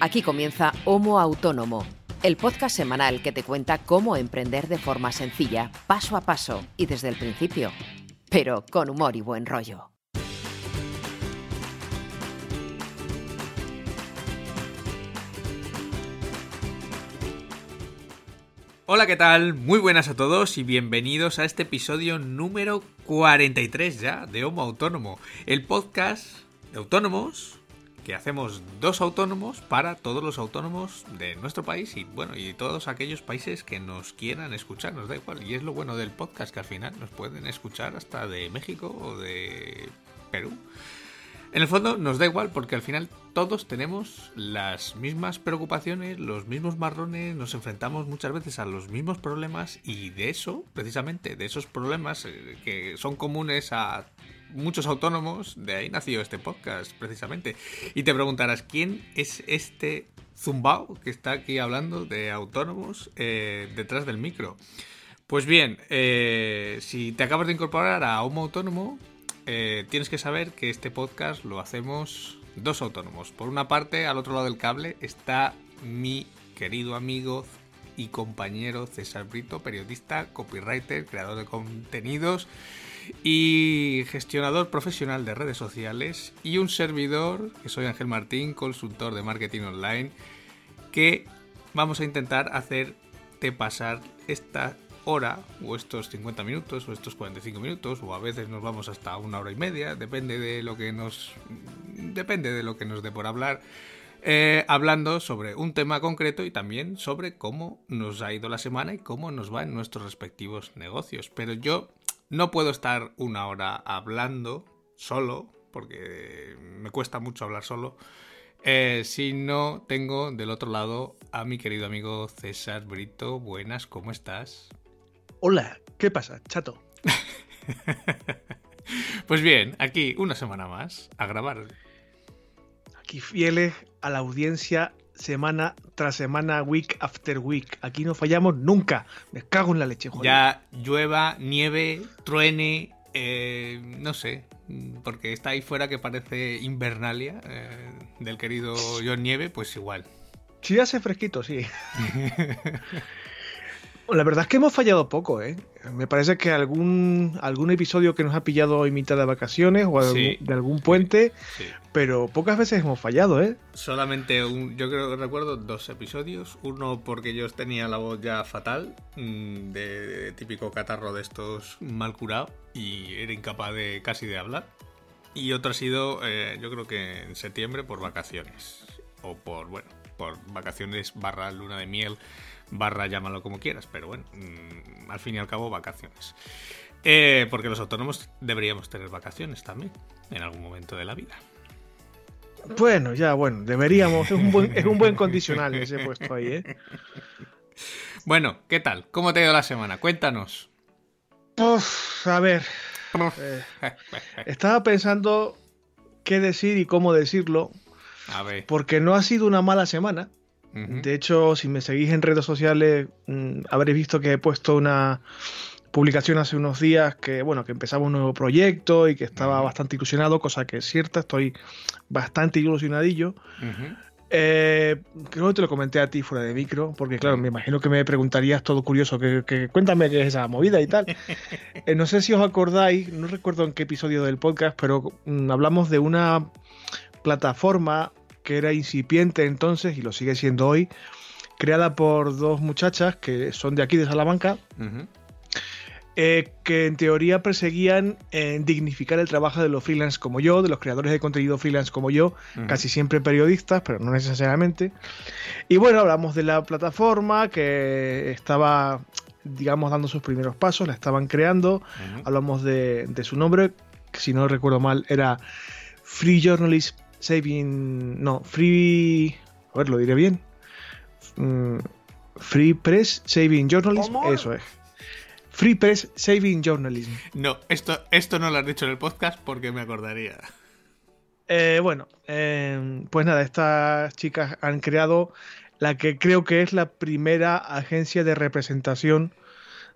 Aquí comienza Homo Autónomo, el podcast semanal que te cuenta cómo emprender de forma sencilla, paso a paso y desde el principio, pero con humor y buen rollo. Hola, ¿qué tal? Muy buenas a todos y bienvenidos a este episodio número 43 ya de Homo Autónomo, el podcast de autónomos que hacemos dos autónomos para todos los autónomos de nuestro país y bueno, y todos aquellos países que nos quieran escuchar, nos da igual. Y es lo bueno del podcast, que al final nos pueden escuchar hasta de México o de Perú. En el fondo nos da igual porque al final todos tenemos las mismas preocupaciones, los mismos marrones, nos enfrentamos muchas veces a los mismos problemas y de eso, precisamente, de esos problemas eh, que son comunes a muchos autónomos, de ahí nació este podcast, precisamente. Y te preguntarás, ¿quién es este zumbao que está aquí hablando de autónomos eh, detrás del micro? Pues bien, eh, si te acabas de incorporar a Homo Autónomo, eh, tienes que saber que este podcast lo hacemos dos autónomos. Por una parte, al otro lado del cable está mi querido amigo y compañero César Brito, periodista, copywriter, creador de contenidos y gestionador profesional de redes sociales y un servidor, que soy Ángel Martín, consultor de marketing online, que vamos a intentar hacerte pasar esta hora o estos 50 minutos o estos 45 minutos o a veces nos vamos hasta una hora y media, depende de lo que nos depende de lo que nos dé por hablar. Eh, hablando sobre un tema concreto y también sobre cómo nos ha ido la semana y cómo nos va en nuestros respectivos negocios. Pero yo no puedo estar una hora hablando solo, porque me cuesta mucho hablar solo, eh, si no tengo del otro lado a mi querido amigo César Brito. Buenas, ¿cómo estás? Hola, ¿qué pasa, chato? pues bien, aquí una semana más a grabar. Aquí fieles a la audiencia semana tras semana, week after week. Aquí no fallamos nunca. Me cago en la leche, joder. Ya llueva, nieve, truene, eh, no sé, porque está ahí fuera que parece Invernalia eh, del querido John Nieve, pues igual. Sí, hace fresquito, sí. La verdad es que hemos fallado poco, ¿eh? Me parece que algún, algún episodio que nos ha pillado en mitad de vacaciones o de algún puente, pero pocas veces hemos fallado, ¿eh? Solamente un, yo creo que recuerdo dos episodios. Uno porque yo tenía la voz ya fatal, mm, de, típico catarro de estos mal curado, y era incapaz de casi de hablar. Y otro ha sido, eh, yo creo que en septiembre, por vacaciones. O por, bueno, por vacaciones barra luna de miel barra llámalo como quieras, pero bueno, mm, al fin y al cabo vacaciones. Eh, porque los autónomos deberíamos tener vacaciones también, en algún momento de la vida. Bueno, ya, bueno, deberíamos, es un buen, es un buen condicional ese puesto ahí, ¿eh? Bueno, ¿qué tal? ¿Cómo te ha ido la semana? Cuéntanos. a ver. Eh, estaba pensando qué decir y cómo decirlo. A ver. Porque no ha sido una mala semana. De hecho, si me seguís en redes sociales, mm, habréis visto que he puesto una publicación hace unos días que, bueno, que empezaba un nuevo proyecto y que estaba bastante ilusionado, cosa que es cierta, estoy bastante ilusionadillo. Eh, creo que te lo comenté a ti fuera de micro, porque claro, me imagino que me preguntarías todo curioso, que, cuéntame qué es esa movida y tal. Eh, no sé si os acordáis, no recuerdo en qué episodio del podcast, pero mm, hablamos de una plataforma que era incipiente entonces y lo sigue siendo hoy, creada por dos muchachas que son de aquí de Salamanca, eh, que en teoría perseguían eh, dignificar el trabajo de los freelance como yo, de los creadores de contenido freelance como yo, casi siempre periodistas, pero no necesariamente. Y bueno, hablamos de la plataforma que estaba, digamos, dando sus primeros pasos, la estaban creando, hablamos de, de su nombre, que si no recuerdo mal era Free Journalist Saving. No, Free. A ver, lo diré bien. Mm, free Press Saving Journalism. Eso es. Free Press Saving Journalism. No, esto, esto no lo has dicho en el podcast porque me acordaría. Eh, bueno, em, pues nada, estas chicas han creado la que creo que es la primera agencia de representación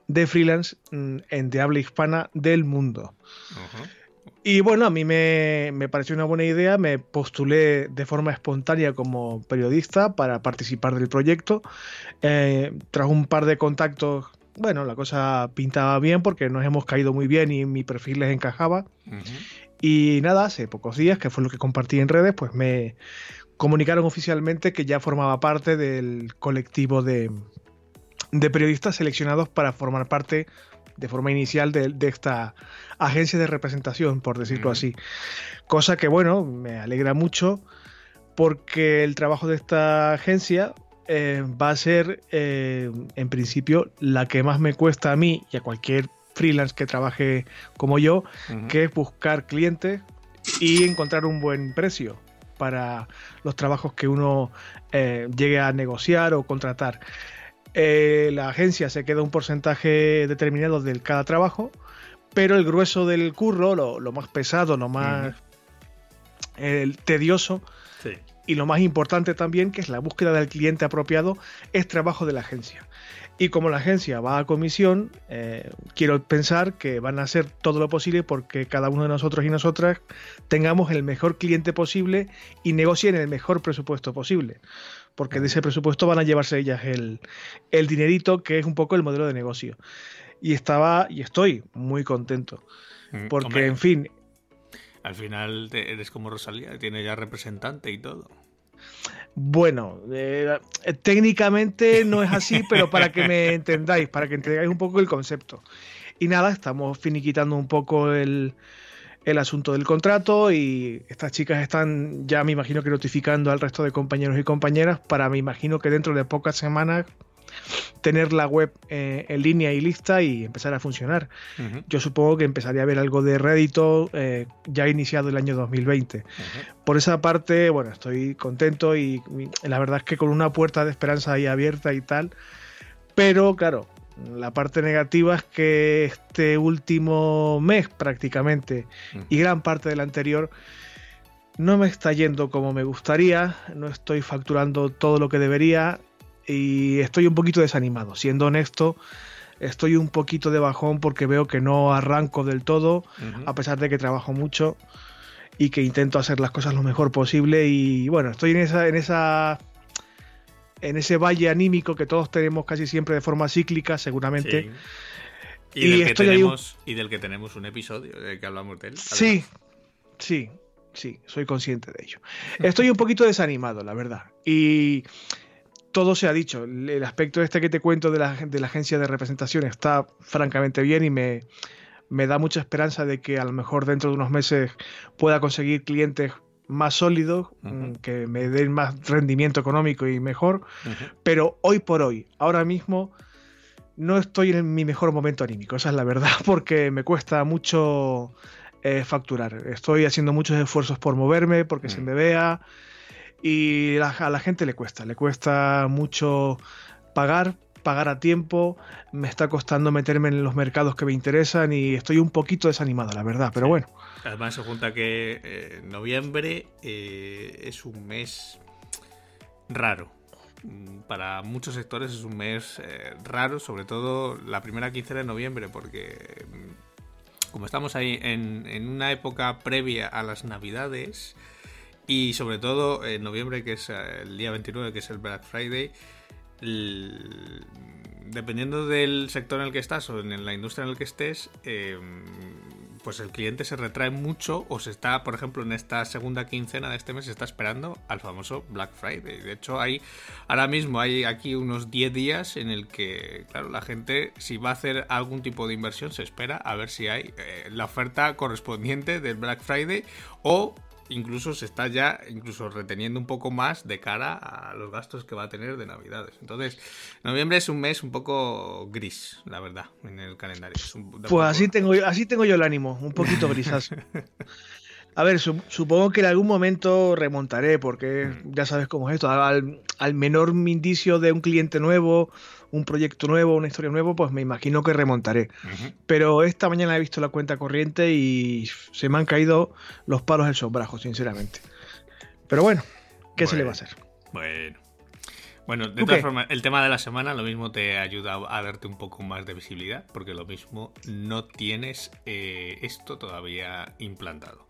de freelance mm, en de habla hispana del mundo. Y bueno, a mí me, pareció una buena idea, me postulé de forma espontánea como periodista para participar del proyecto. Eh, tras un par de contactos, bueno, la cosa pintaba bien porque nos hemos caído muy bien y mi perfil les encajaba. Y nada, hace pocos días, que fue lo que compartí en redes, pues me comunicaron oficialmente que ya formaba parte del colectivo de, de periodistas seleccionados para formar parte de forma inicial de, esta agencia de representación, por decirlo así. Cosa que, bueno, me alegra mucho porque el trabajo de esta agencia eh, va a ser, eh, en principio, la que más me cuesta a mí y a cualquier freelance que trabaje como yo, que es buscar clientes y encontrar un buen precio para los trabajos que uno eh, llegue a negociar o contratar. Eh, la agencia se queda un porcentaje determinado de cada trabajo, pero el grueso del curro, lo, más pesado, lo más tedioso y lo más importante también, que es la búsqueda del cliente apropiado, es trabajo de la agencia. Y como la agencia va a comisión, eh, quiero pensar que van a hacer todo lo posible porque cada uno de nosotros y nosotras tengamos el mejor cliente posible y negocien el mejor presupuesto posible porque de ese presupuesto van a llevarse ellas el, dinerito, que es un poco el modelo de negocio. Y estaba y estoy muy contento. Mm, porque, en fin. Al final eres como Rosalía, tiene ya representante y todo. Bueno, eh, técnicamente no es así, pero para que me entendáis, para que entendáis un poco el concepto. Y nada, estamos finiquitando un poco el, el asunto del contrato y estas chicas están ya me imagino que notificando al resto de compañeros y compañeras para me imagino que dentro de pocas semanas tener la web eh, en línea y lista y empezar a funcionar. Yo supongo que empezaría a ver algo de rédito eh, ya iniciado el año 2020. Por esa parte, bueno, estoy contento y, y la verdad es que con una puerta de esperanza ahí abierta y tal. Pero claro, la parte negativa es que este último mes prácticamente y gran parte del anterior no me está yendo como me gustaría, no estoy facturando todo lo que debería y estoy un poquito desanimado. Siendo honesto, estoy un poquito de bajón porque veo que no arranco del todo, a pesar de que trabajo mucho y que intento hacer las cosas lo mejor posible y bueno, estoy en esa, en esa en ese valle anímico que todos tenemos casi siempre de forma cíclica, seguramente. Y, del, que tenemos, y del que tenemos un episodio del que hablamos de él. Sí, sí, sí, soy consciente de ello. Estoy un poquito desanimado, la verdad. Y todo se ha dicho. El aspecto este que te cuento de la, de la agencia de representación está francamente bien y me, me da mucha esperanza de que a lo mejor dentro de unos meses pueda conseguir clientes más sólido, mm, que me den más rendimiento económico y mejor. Pero hoy por hoy, ahora mismo, no estoy en mi mejor momento anímico, esa es la verdad, porque me cuesta mucho eh, facturar. Estoy haciendo muchos esfuerzos por moverme, porque se mm. me vea. Y a la gente le cuesta, le cuesta mucho pagar, pagar a tiempo, me está costando meterme en los mercados que me interesan y estoy un poquito desanimado, la verdad, pero bueno. Además se junta que eh, noviembre eh, es un mes raro. Mm, para muchos sectores es un mes eh, raro, sobre todo la primera quincena de noviembre, porque mm, como estamos ahí en, una época previa a las navidades y sobre todo en noviembre, que es el día 29, que es el Black Friday, dependiendo del sector en el que estás o en la industria en el que estés, pues el cliente se retrae mucho o se está, por ejemplo, en esta segunda quincena de este mes se está esperando al famoso Black Friday. De hecho, hay ahora mismo hay aquí unos 10 días en el que, claro, la gente si va a hacer algún tipo de inversión se espera a ver si hay eh, la oferta correspondiente del Black Friday o incluso se está ya incluso reteniendo un poco más de cara a los gastos que va a tener de Navidades. Entonces, noviembre es un mes un poco gris, la verdad, en el calendario. pues así tengo, así tengo yo el ánimo, un poquito grisazo. A ver, supongo que en algún momento remontaré, porque mm. ya sabes cómo es esto. Al, al menor indicio de un cliente nuevo un proyecto nuevo, una historia nueva, pues me imagino que remontaré. Pero esta mañana he visto la cuenta corriente y se me han caído los palos del sombrajo, sinceramente. Pero bueno, ¿qué se le va a hacer? Bueno. Bueno, de todas formas, el tema de la semana lo mismo te ayuda a darte un poco más de visibilidad, porque lo mismo no tienes eh, esto todavía implantado.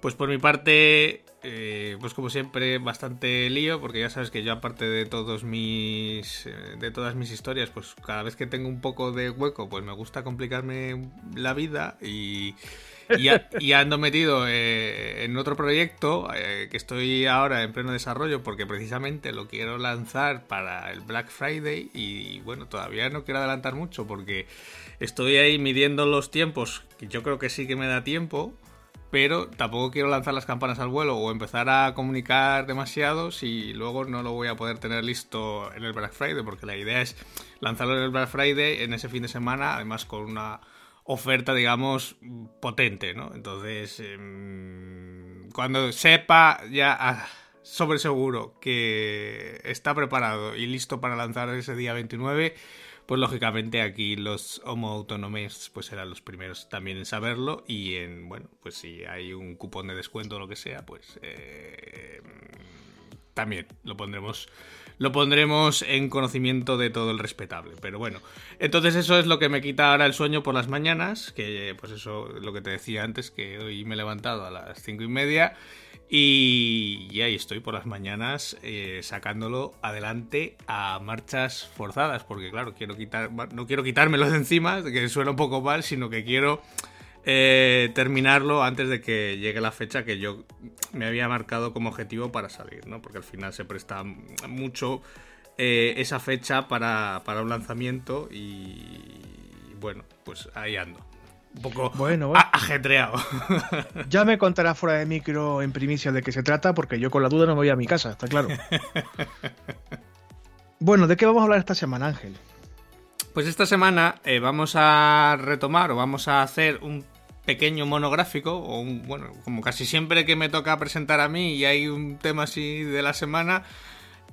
Pues por mi parte, eh, pues como siempre, bastante lío, porque ya sabes que yo aparte de todos mis, eh, de todas mis historias, pues cada vez que tengo un poco de hueco, pues me gusta complicarme la vida y, y, ando metido eh, en otro proyecto que estoy ahora en pleno desarrollo, porque precisamente lo quiero lanzar para el Black Friday y bueno, todavía no quiero adelantar mucho porque estoy ahí midiendo los tiempos, que yo creo que sí que me da tiempo pero tampoco quiero lanzar las campanas al vuelo o empezar a comunicar demasiado si luego no lo voy a poder tener listo en el Black Friday, porque la idea es lanzarlo en el Black Friday en ese fin de semana, además con una oferta, digamos, potente, ¿no? Entonces, em, cuando sepa ya ah, sobre seguro que está preparado y listo para lanzar ese día 29, pues lógicamente aquí los homo autónomos pues serán los primeros también en saberlo y en, bueno, pues si hay un cupón de descuento o lo que sea, pues eh, también lo pondremos lo pondremos en conocimiento de todo el respetable. Pero bueno, entonces eso es lo que me quita ahora el sueño por las mañanas, que pues eso, lo que te decía antes, que hoy me he levantado a las cinco y media y, ahí estoy por las mañanas eh, sacándolo adelante a marchas forzadas, porque claro, quiero quitar, no quiero quitármelo de encima, que suena un poco mal, sino que quiero eh, terminarlo antes de que llegue la fecha que yo me había marcado como objetivo para salir, ¿no? Porque al final se presta mucho eh, esa fecha para, para un lanzamiento y bueno, pues ahí ando un poco bueno, ajetreado. Ya me contará fuera de micro en primicia de qué se trata, porque yo con la duda no me voy a mi casa, está claro. bueno, ¿de qué vamos a hablar esta semana, Ángel? Pues esta semana eh, vamos a retomar o vamos a hacer un pequeño monográfico, o bueno, como casi siempre que me toca presentar a mí y hay un tema así de la semana,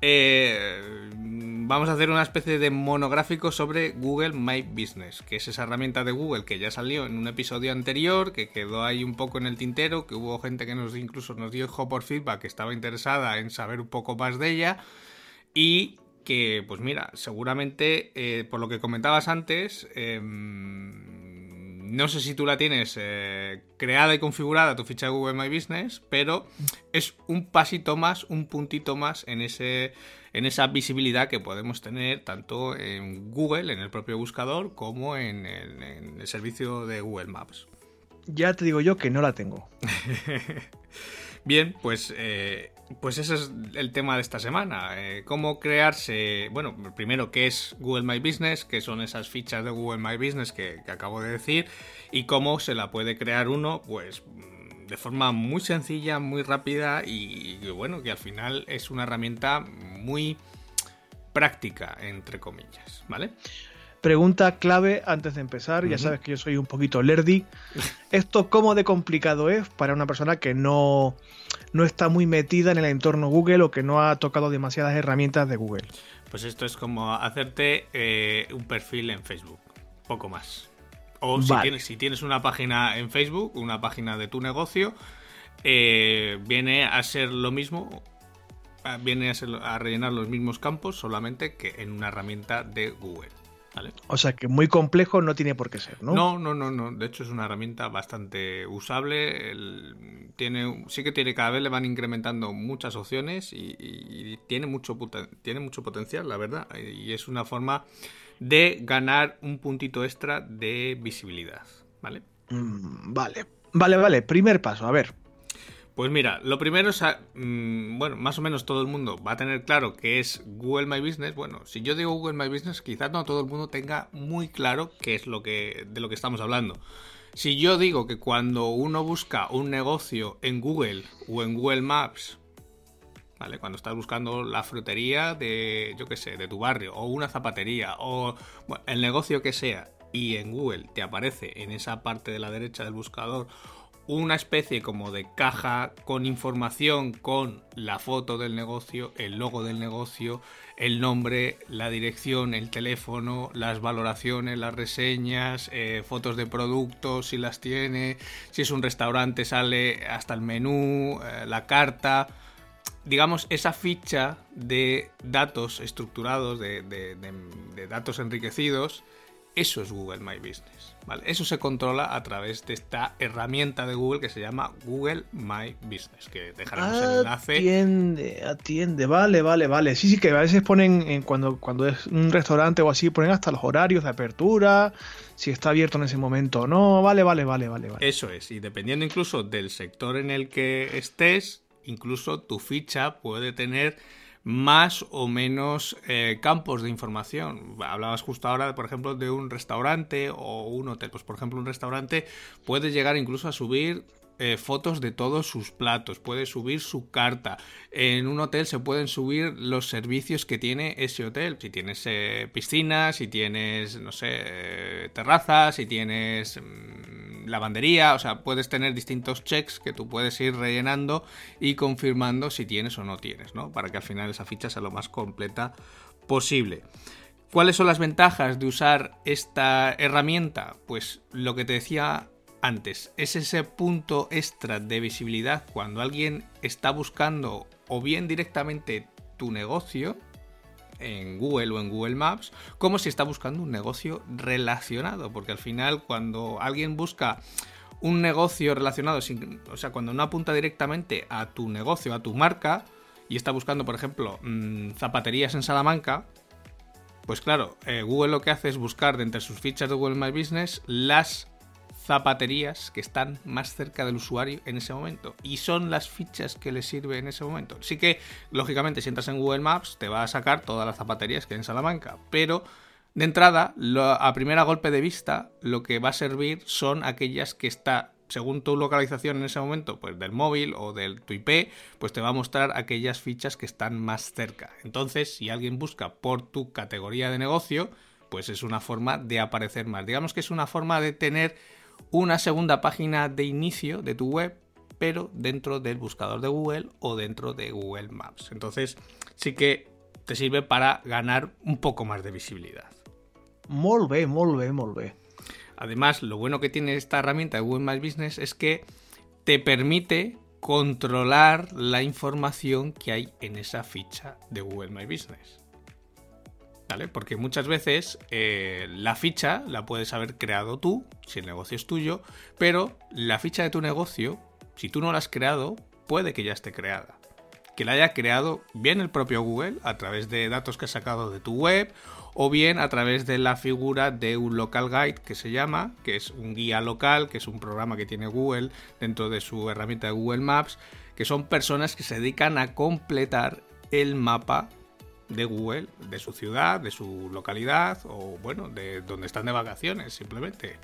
eh, vamos a hacer una especie de monográfico sobre Google My Business, que es esa herramienta de Google que ya salió en un episodio anterior, que quedó ahí un poco en el tintero, que hubo gente que nos incluso nos dijo por feedback que estaba interesada en saber un poco más de ella y que, pues mira, seguramente eh, por lo que comentabas antes, em, no sé si tú la tienes eh, creada y configurada tu ficha de Google My Business, pero es un pasito más, un puntito más en ese en esa visibilidad que podemos tener tanto en Google, en el propio buscador, como en el, servicio de Google Maps. Ya te digo yo que no la tengo. Bien, pues eh, pues ese es el tema de esta semana. Eh, cómo crearse. Bueno, primero, ¿qué es Google My Business? ¿Qué son esas fichas de Google My Business que, acabo de decir? Y cómo se la puede crear uno, pues de forma muy sencilla, muy rápida y, bueno, que al final es una herramienta muy práctica, entre comillas, ¿vale? Pregunta clave antes de empezar, ya sabes que yo soy un poquito lerdy. ¿Esto cómo de complicado es para una persona que no, no está muy metida en el entorno Google o que no ha tocado demasiadas herramientas de Google? Pues esto es como hacerte eh, un perfil en Facebook, poco más. O si, tienes, si tienes una página en Facebook, una página de tu negocio, eh, viene a ser lo mismo, viene a rellenar los mismos campos, solamente que en una herramienta de Google. O sea que muy complejo no tiene por qué ser, ¿no? No, no, no, no. De hecho es una herramienta bastante usable. tiene, sí que tiene, cada vez le van incrementando muchas opciones y, tiene, mucho, tiene mucho potencial, la verdad. Y es una forma de ganar un puntito extra de visibilidad, ¿vale? Mm, vale, vale, vale. Primer paso, a ver. Pues mira, lo primero es, mm, bueno, más o menos todo el mundo va a tener claro que es Google My Business. Bueno, si yo digo Google My Business, quizás no todo el mundo tenga muy claro qué es lo que de lo que estamos hablando. Si yo digo que cuando uno busca un negocio en Google o en Google Maps, ¿vale? Cuando estás buscando la frutería de, yo qué sé, de tu barrio o una zapatería o el negocio que sea y en Google te aparece en esa parte de la derecha del buscador una especie como de caja con información con la foto del negocio, el logo del negocio, el nombre, la dirección, el teléfono, las valoraciones, las reseñas, eh, fotos de productos si las tiene, si es un restaurante sale hasta el menú, eh, la carta. digamos, esa ficha de datos estructurados, de datos enriquecidos, eso es Google My Business. ¿Vale? Eso se controla a través de esta herramienta de Google que se llama Google My Business, que dejaremos el enlace. Atiende, atiende, vale, vale, vale. Sí, sí, que a veces ponen, en cuando, cuando es un restaurante o así, ponen hasta los horarios de apertura, si está abierto en ese momento o no. Vale, vale, vale, vale, vale. Eso es, y dependiendo incluso del sector en el que estés, incluso tu ficha puede tener más o menos eh, campos de información. Hablabas justo ahora, por ejemplo, de un restaurante o un hotel. Pues, por ejemplo, un restaurante puede llegar incluso a subir eh, fotos de todos sus platos, puede subir su carta. En un hotel se pueden subir los servicios que tiene ese hotel. Si tienes eh, piscinas, si tienes, no sé, terrazas, si tienes mm, lavandería, o sea, puedes tener distintos checks que tú puedes ir rellenando y confirmando si tienes o no tienes, ¿no? Para que al final esa ficha sea lo más completa posible. ¿Cuáles son las ventajas de usar esta herramienta? Pues lo que te decía antes, es ese punto extra de visibilidad cuando alguien está buscando o bien directamente tu negocio en Google o en Google Maps, como si está buscando un negocio relacionado, porque al final cuando alguien busca un negocio relacionado, o sea, cuando no apunta directamente a tu negocio, a tu marca, y está buscando, por ejemplo, mm, zapaterías en Salamanca, pues claro, eh, Google lo que hace es buscar de entre sus fichas de Google My Business las zapaterías que están más cerca del usuario en ese momento y son las fichas que le sirve en ese momento. Así que, lógicamente, si entras en Google Maps, te va a sacar todas las zapaterías que hay en Salamanca, pero de entrada, a primera golpe de vista, lo que va a servir son aquellas que está según tu localización en ese momento, pues del móvil o del tu IP, pues te va a mostrar aquellas fichas que están más cerca. Entonces, si alguien busca por tu categoría de negocio, pues es una forma de aparecer más. Digamos que es una forma de tener una segunda página de inicio de tu web, pero dentro del buscador de Google o dentro de Google Maps. Entonces, sí que te sirve para ganar un poco más de visibilidad. Bien, muy bien. Además, lo bueno que tiene esta herramienta de Google My Business es que te permite controlar la información que hay en esa ficha de Google My Business. Porque muchas veces eh, la ficha la puedes haber creado tú, si el negocio es tuyo, pero la ficha de tu negocio, si tú no la has creado, puede que ya esté creada. Que la haya creado bien el propio Google a través de datos que has sacado de tu web o bien a través de la figura de un local guide que se llama, que es un guía local, que es un programa que tiene Google dentro de su herramienta de Google Maps, que son personas que se dedican a completar el mapa de Google, de su ciudad, de su localidad o bueno, de donde están de vacaciones simplemente.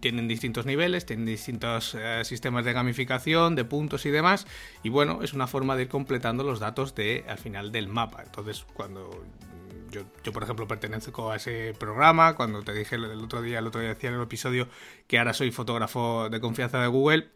Tienen distintos niveles, tienen distintos eh, sistemas de gamificación, de puntos y demás y bueno, es una forma de ir completando los datos de al final del mapa. Entonces, cuando yo, yo, por ejemplo, pertenezco a ese programa. Cuando te dije el otro día, el otro día decía en el episodio que ahora soy fotógrafo de confianza de Google,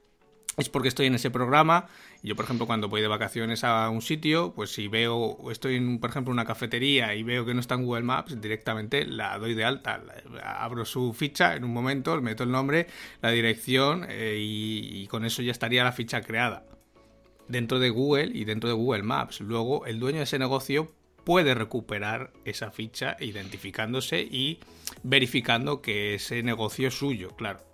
es porque estoy en ese programa. Yo, por ejemplo, cuando voy de vacaciones a un sitio, pues si veo, estoy en, por ejemplo, una cafetería y veo que no está en Google Maps, directamente la doy de alta. abro su ficha en un momento, meto el nombre, la dirección eh, y, con eso ya estaría la ficha creada. Dentro de Google y dentro de Google Maps. Luego, el dueño de ese negocio puede recuperar esa ficha identificándose y verificando que ese negocio es suyo, claro.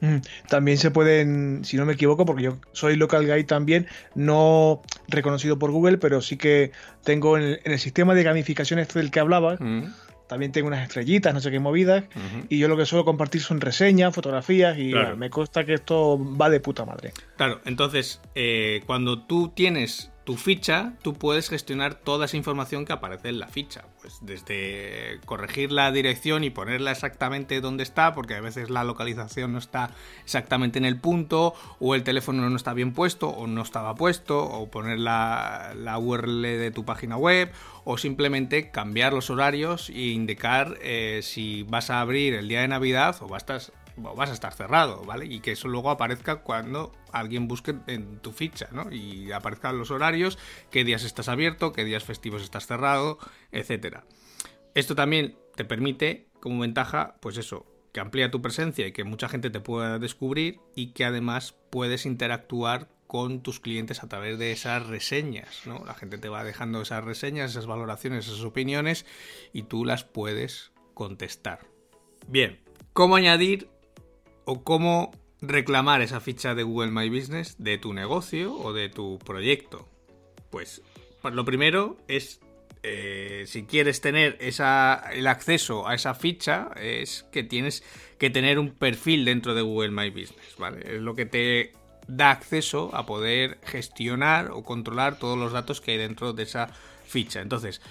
Mm, también se pueden, si no me equivoco, porque yo soy local guide también, no reconocido por Google, pero sí que tengo en el, sistema de gamificación este del que hablaba, mm. también tengo unas estrellitas, no sé qué movidas, y yo lo que suelo compartir son reseñas, fotografías, y me consta que esto va de puta madre. Claro, entonces, eh, cuando tú tienes tu ficha, tú puedes gestionar toda esa información que aparece en la ficha. Pues desde corregir la dirección y ponerla exactamente donde está, porque a veces la localización no está exactamente en el punto, o el teléfono no está bien puesto, o no estaba puesto, o poner la, URL de tu página web, o simplemente cambiar los horarios e indicar eh, si vas a abrir el día de Navidad o vas a vas a estar cerrado, ¿vale? Y que eso luego aparezca cuando alguien busque en tu ficha, ¿no? Y aparezcan los horarios, qué días estás abierto, qué días festivos estás cerrado, etcétera. Esto también te permite, como ventaja, pues eso, que amplía tu presencia y que mucha gente te pueda descubrir y que además puedes interactuar con tus clientes a través de esas reseñas, ¿no? La gente te va dejando esas reseñas, esas valoraciones, esas opiniones y tú las puedes contestar. Bien, ¿cómo añadir o cómo reclamar esa ficha de Google My Business de tu negocio o de tu proyecto? Pues, lo primero es eh, si quieres tener el acceso a esa ficha, es que tienes que tener un perfil dentro de Google My Business, ¿vale? Es lo que te da acceso a poder gestionar o controlar todos los datos que hay dentro de esa ficha. Entonces,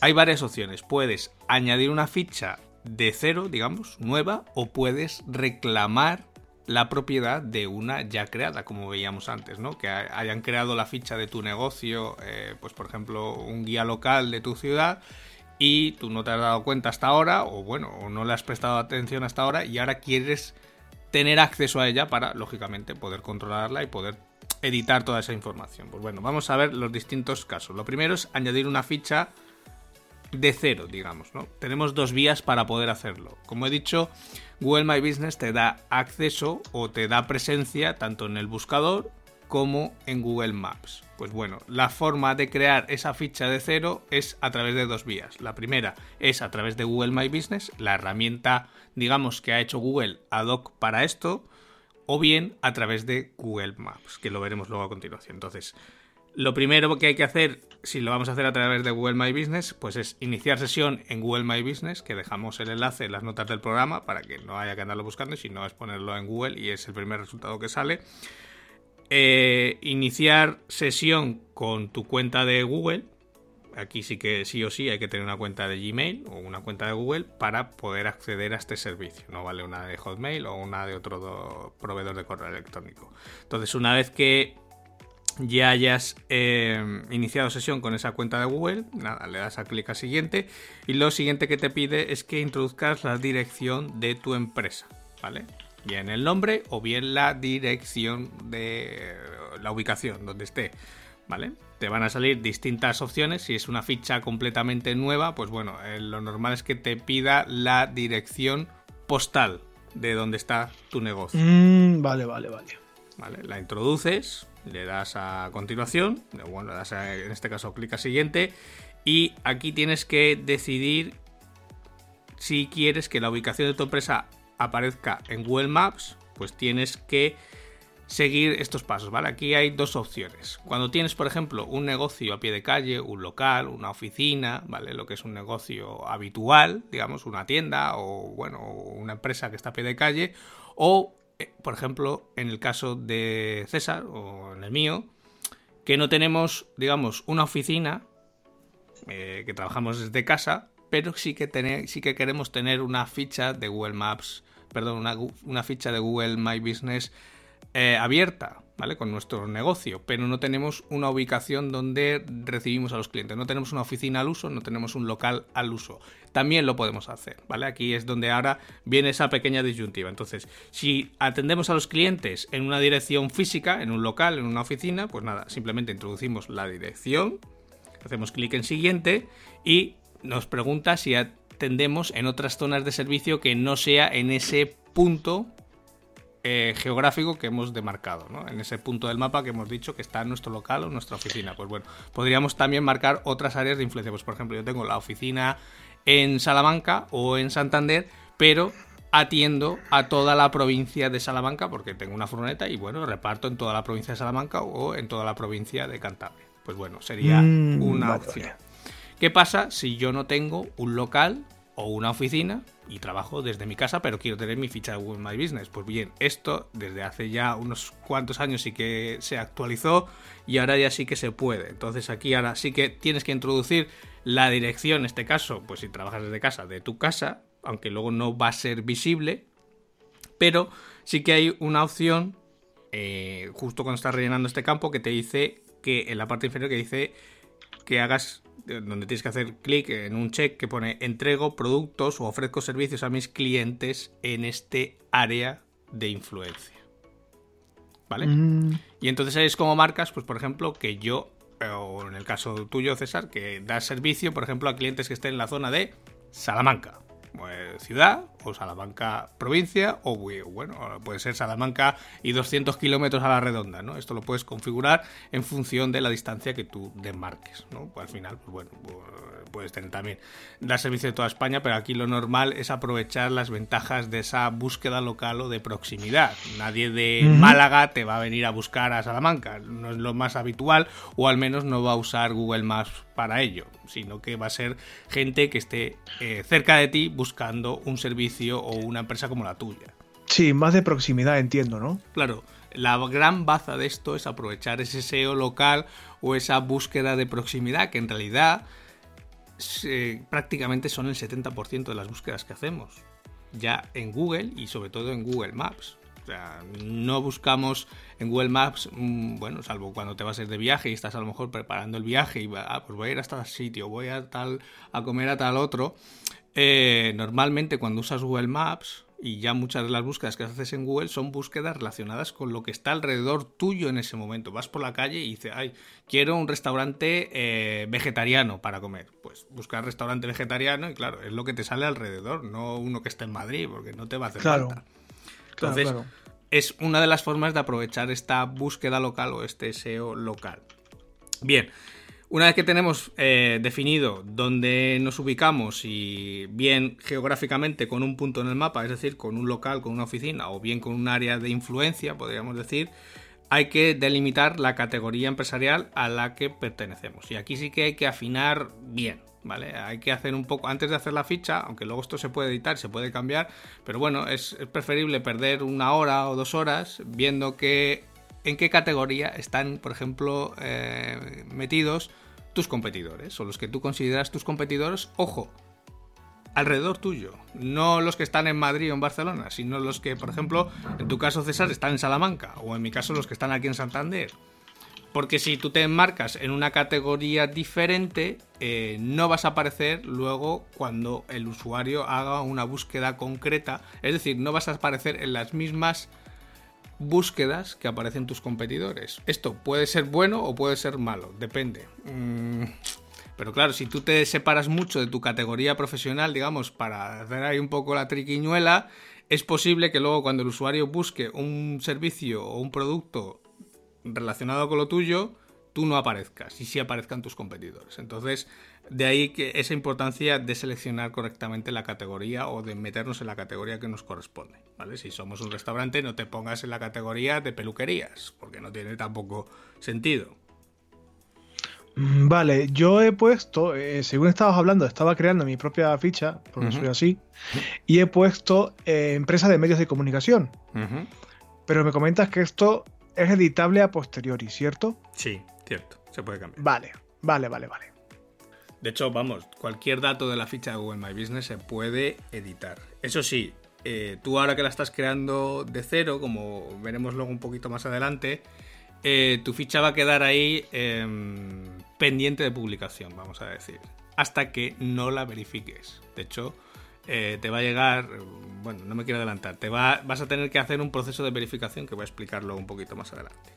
hay varias opciones. Puedes añadir una ficha de cero, digamos, nueva, o puedes reclamar la propiedad de una ya creada, como veíamos antes, ¿no? Que hayan creado la ficha de tu negocio, eh, pues por ejemplo, un guía local de tu ciudad y tú no te has dado cuenta hasta ahora, o bueno, o no le has prestado atención hasta ahora y ahora quieres tener acceso a ella para, lógicamente, poder controlarla y poder editar toda esa información. Pues bueno, vamos a ver los distintos casos. Lo primero es añadir una ficha de cero, digamos, ¿no? Tenemos dos vías para poder hacerlo. Como he dicho, Google My Business te da acceso o te da presencia tanto en el buscador como en Google Maps. Pues bueno, la forma de crear esa ficha de cero es a través de dos vías. La primera es a través de Google My Business, la herramienta, digamos, que ha hecho Google ad hoc para esto, o bien a través de Google Maps, que lo veremos luego a continuación. Entonces, lo primero que hay que hacer, si lo vamos a hacer a través de Google My Business, pues es iniciar sesión en Google My Business, que dejamos el enlace en las notas del programa para que no haya que andarlo buscando, sino es ponerlo en Google y es el primer resultado que sale. Eh, iniciar sesión con tu cuenta de Google. Aquí sí que sí o sí hay que tener una cuenta de Gmail o una cuenta de Google para poder acceder a este servicio. No vale una de Hotmail o una de otro proveedor de correo electrónico. Entonces, una vez que ya hayas eh, iniciado sesión con esa cuenta de Google, nada, le das a clic a siguiente y lo siguiente que te pide es que introduzcas la dirección de tu empresa, ¿vale? Bien el nombre o bien la dirección de la ubicación donde esté, ¿vale? Te van a salir distintas opciones, si es una ficha completamente nueva, pues bueno, eh, lo normal es que te pida la dirección postal de donde está tu negocio. Mm, vale, vale, vale. Vale, la introduces, le das a continuación, bueno, le das en este caso clic a siguiente y aquí tienes que decidir si quieres que la ubicación de tu empresa aparezca en Google Maps, pues tienes que seguir estos pasos, ¿vale? Aquí hay dos opciones. Cuando tienes, por ejemplo, un negocio a pie de calle, un local, una oficina, ¿vale? Lo que es un negocio habitual, digamos, una tienda o, bueno, una empresa que está a pie de calle, o por ejemplo, en el caso de César o en el mío, que no tenemos, digamos, una oficina, eh, que trabajamos desde casa, pero sí que, sí que queremos tener una ficha de Google Maps, perdón, una, una ficha de Google My Business eh, abierta, ¿vale? Con nuestro negocio, pero no tenemos una ubicación donde recibimos a los clientes, no tenemos una oficina al uso, no tenemos un local al uso. También lo podemos hacer, ¿vale? Aquí es donde ahora viene esa pequeña disyuntiva. Entonces, si atendemos a los clientes en una dirección física, en un local, en una oficina, pues nada, simplemente introducimos la dirección, hacemos clic en siguiente y nos pregunta si atendemos en otras zonas de servicio que no sea en ese punto eh, geográfico que hemos demarcado, ¿no? En ese punto del mapa que hemos dicho que está en nuestro local o nuestra oficina. Pues bueno, podríamos también marcar otras áreas de influencia. Pues por ejemplo, yo tengo la oficina en Salamanca o en Santander, pero atiendo a toda la provincia de Salamanca porque tengo una furgoneta y bueno, reparto en toda la provincia de Salamanca o en toda la provincia de Cantabria. Pues bueno, sería mm, una opción. ¿Qué pasa si yo no tengo un local o una oficina y trabajo desde mi casa, pero quiero tener mi ficha de Google My Business. Pues bien, esto desde hace ya unos cuantos años sí que se actualizó y ahora ya sí que se puede. Entonces aquí ahora sí que tienes que introducir la dirección, en este caso, pues si trabajas desde casa, de tu casa, aunque luego no va a ser visible, pero sí que hay una opción, eh, justo cuando estás rellenando este campo, que te dice que en la parte inferior que dice que hagas donde tienes que hacer clic en un check que pone entrego productos o ofrezco servicios a mis clientes en este área de influencia. ¿Vale? Mm. Y entonces es como marcas, pues por ejemplo, que yo, o en el caso tuyo, César, que das servicio, por ejemplo, a clientes que estén en la zona de Salamanca. eh, ciudad, o Salamanca provincia, o bueno, puede ser Salamanca y 200 kilómetros a la redonda, ¿no? Esto lo puedes configurar en función de la distancia que tú desmarques, ¿no? Pues al final, pues bueno, puedes tener también dar servicio de toda España, pero aquí lo normal es aprovechar las ventajas de esa búsqueda local o de proximidad. Nadie de Málaga te va a venir a buscar a Salamanca, no es lo más habitual, o al menos no va a usar Google Maps para ello, sino que va a ser gente que esté eh, cerca de ti buscando un servicio o una empresa como la tuya. Sí, más de proximidad entiendo, ¿no? Claro, la gran baza de esto es aprovechar ese SEO local o esa búsqueda de proximidad que en realidad prácticamente son el 70% de las búsquedas que hacemos. Ya en Google y sobre todo en Google Maps. O sea, no buscamos en Google Maps, mm, bueno, salvo cuando te vas a ir de viaje y estás a lo mejor preparando el viaje y ah, pues voy a ir a tal sitio, voy a tal a comer a tal otro. Eh, normalmente cuando usas Google Maps, y ya muchas de las búsquedas que haces en Google son búsquedas relacionadas con lo que está alrededor tuyo en ese momento. Vas por la calle y dices, ay, quiero un restaurante eh, vegetariano para comer. Pues buscar restaurante vegetariano y claro, es lo que te sale alrededor, no uno que esté en Madrid, porque no te va a hacer falta. Entonces, es una de las formas de aprovechar esta búsqueda local o este SEO local. Bien, una vez que tenemos eh, definido dónde nos ubicamos y bien geográficamente con un punto en el mapa, es decir, con un local, con una oficina o bien con un área de influencia, podríamos decir, hay que delimitar la categoría empresarial a la que pertenecemos. Y aquí sí que hay que afinar bien, ¿vale? Hay que hacer un poco, antes de hacer la ficha, aunque luego esto se puede editar, se puede cambiar, pero bueno, es, preferible perder una hora o dos horas viendo que en qué categoría están, por ejemplo, eh, metidos tus competidores, o los que tú consideras tus competidores, ojo, alrededor tuyo, no los que están en Madrid o en Barcelona, sino los que, por ejemplo, en tu caso César, están en Salamanca, o en mi caso los que están aquí en Santander. Porque si tú te enmarcas en una categoría diferente, eh, no vas a aparecer luego cuando el usuario haga una búsqueda concreta. Es decir, no vas a aparecer en las mismas búsquedas que aparecen tus competidores. Esto puede ser bueno o puede ser malo, depende. Mm, pero claro, si tú te separas mucho de tu categoría profesional, digamos, para hacer ahí un poco la triquiñuela, es posible que luego cuando el usuario busque un servicio o un producto relacionado con lo tuyo, tú no aparezcas y sí aparezcan tus competidores. Entonces, de ahí que esa importancia de seleccionar correctamente la categoría o de meternos en la categoría que nos corresponde. ¿vale? Si somos un restaurante, no te pongas en la categoría de peluquerías, porque no tiene tampoco sentido. Mm, vale, yo he puesto, eh, según estabas hablando, estaba creando mi propia ficha, porque soy así, y he puesto eh, empresa de medios de comunicación. Pero me comentas que esto es editable a posteriori, ¿cierto? Sí, cierto, se puede cambiar. Vale, vale, vale, vale. De hecho, vamos, cualquier dato de la ficha de Google My Business se puede editar. Eso sí, eh, tú ahora que la estás creando de cero, como veremos luego un poquito más adelante, eh, tu ficha va a quedar ahí em, pendiente de publicación, vamos a decir, hasta que no la verifiques. De hecho, eh, te va a llegar, bueno, no me quiero adelantar, te va, vas a tener que hacer un proceso de verificación que voy a explicarlo un poquito más adelante.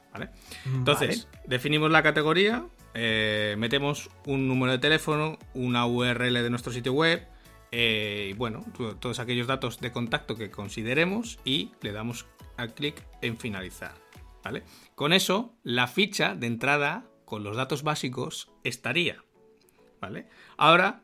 Entonces, definimos la categoría, eh, metemos un número de teléfono, una URL de nuestro sitio web, eh, y bueno, todos aquellos datos de contacto que consideremos y le damos al clic en finalizar. ¿vale? Con eso, la ficha de entrada con los datos básicos estaría. ¿vale? Ahora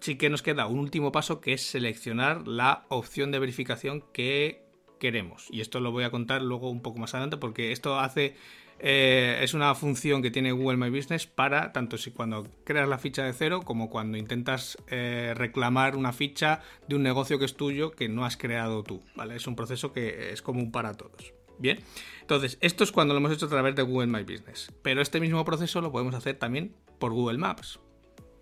sí que nos queda un último paso que es seleccionar la opción de verificación que queremos. Y esto lo voy a contar luego un poco más adelante porque esto hace eh, es una función que tiene Google My Business para tanto si cuando creas la ficha de cero como cuando intentas eh, reclamar una ficha de un negocio que es tuyo que no has creado tú. ¿vale? Es un proceso que es común para todos. Bien, entonces esto es cuando lo hemos hecho a través de Google My Business, pero este mismo proceso lo podemos hacer también por Google Maps.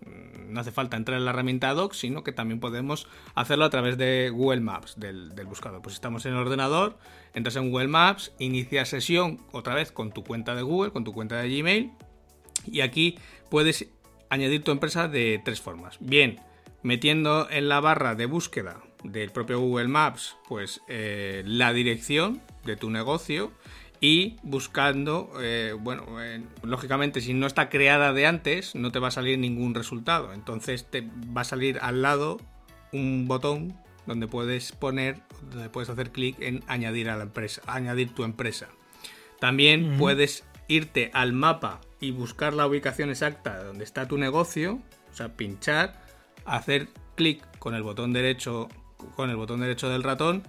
Mm, no hace falta entrar en la herramienta Docs, sino que también podemos hacerlo a través de Google Maps, del, buscador. Pues estamos en el ordenador, entras en Google Maps, inicias sesión otra vez con tu cuenta de Google, con tu cuenta de Gmail, y aquí puedes añadir tu empresa de tres formas. Bien, metiendo en la barra de búsqueda del propio Google Maps, pues eh, la dirección de tu negocio y buscando, eh, bueno, lógicamente si no está creada de antes no te va a salir ningún resultado, entonces te va a salir al lado un botón donde puedes poner, donde puedes hacer clic en añadir a la empresa, añadir tu empresa. También puedes irte al mapa y buscar la ubicación exacta de donde está tu negocio, o sea, pinchar, hacer clic con el botón derecho con el botón derecho del ratón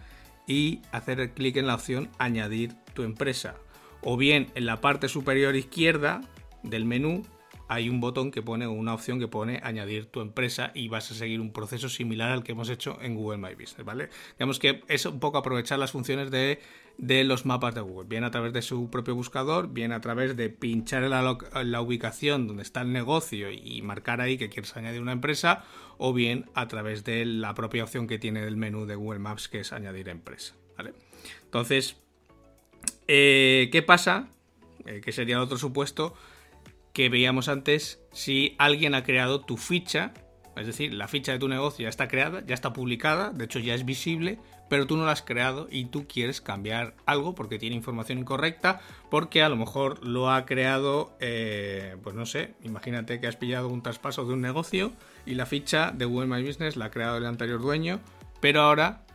y hacer clic en la opción añadir tu empresa. O bien en la parte superior izquierda del menú hay un botón que pone una opción que pone añadir tu empresa y vas a seguir un proceso similar al que hemos hecho en Google My Business, ¿vale? Digamos que es un poco aprovechar las funciones de, los mapas de Google, bien a través de su propio buscador, bien a través de pinchar en la, ubicación donde está el negocio y marcar ahí que quieres añadir una empresa, o bien a través de la propia opción que tiene del menú de Google Maps que es añadir empresa, ¿vale? Entonces, eh, ¿qué pasa? Eh, que sería otro supuesto que veíamos antes si alguien ha creado tu ficha, es decir, la ficha de tu negocio ya está creada, ya está publicada, de hecho ya es visible, pero tú no la has creado y tú quieres cambiar algo porque tiene información incorrecta, porque a lo mejor lo ha creado, eh, pues no sé, imagínate que has pillado un traspaso de un negocio y la ficha de Google My Business la ha creado el anterior dueño, pero ahora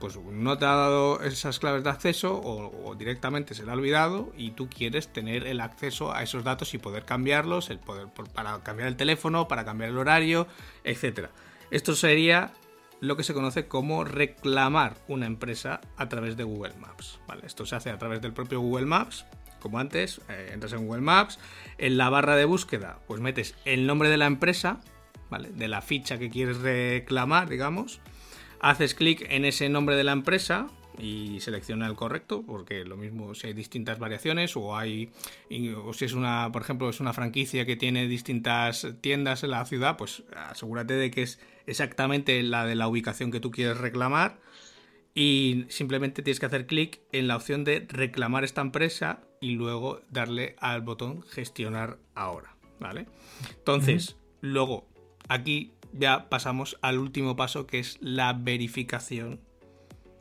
pues no te ha dado esas claves de acceso o, directamente se le ha olvidado y tú quieres tener el acceso a esos datos y poder cambiarlos, el poder para cambiar el teléfono, para cambiar el horario, etcétera. Esto sería lo que se conoce como reclamar una empresa a través de Google Maps. ¿vale? Esto se hace a través del propio Google Maps, como antes, eh, entras en Google Maps, en la barra de búsqueda, pues metes el nombre de la empresa, ¿vale? De la ficha que quieres reclamar, digamos haces clic en ese nombre de la empresa y selecciona el correcto, porque lo mismo si hay distintas variaciones o hay o si es una, por ejemplo, es una franquicia que tiene distintas tiendas en la ciudad, pues asegúrate de que es exactamente la de la ubicación que tú quieres reclamar y simplemente tienes que hacer clic en la opción de reclamar esta empresa y luego darle al botón gestionar ahora, ¿vale? Entonces, luego aquí ya pasamos al último paso que es la verificación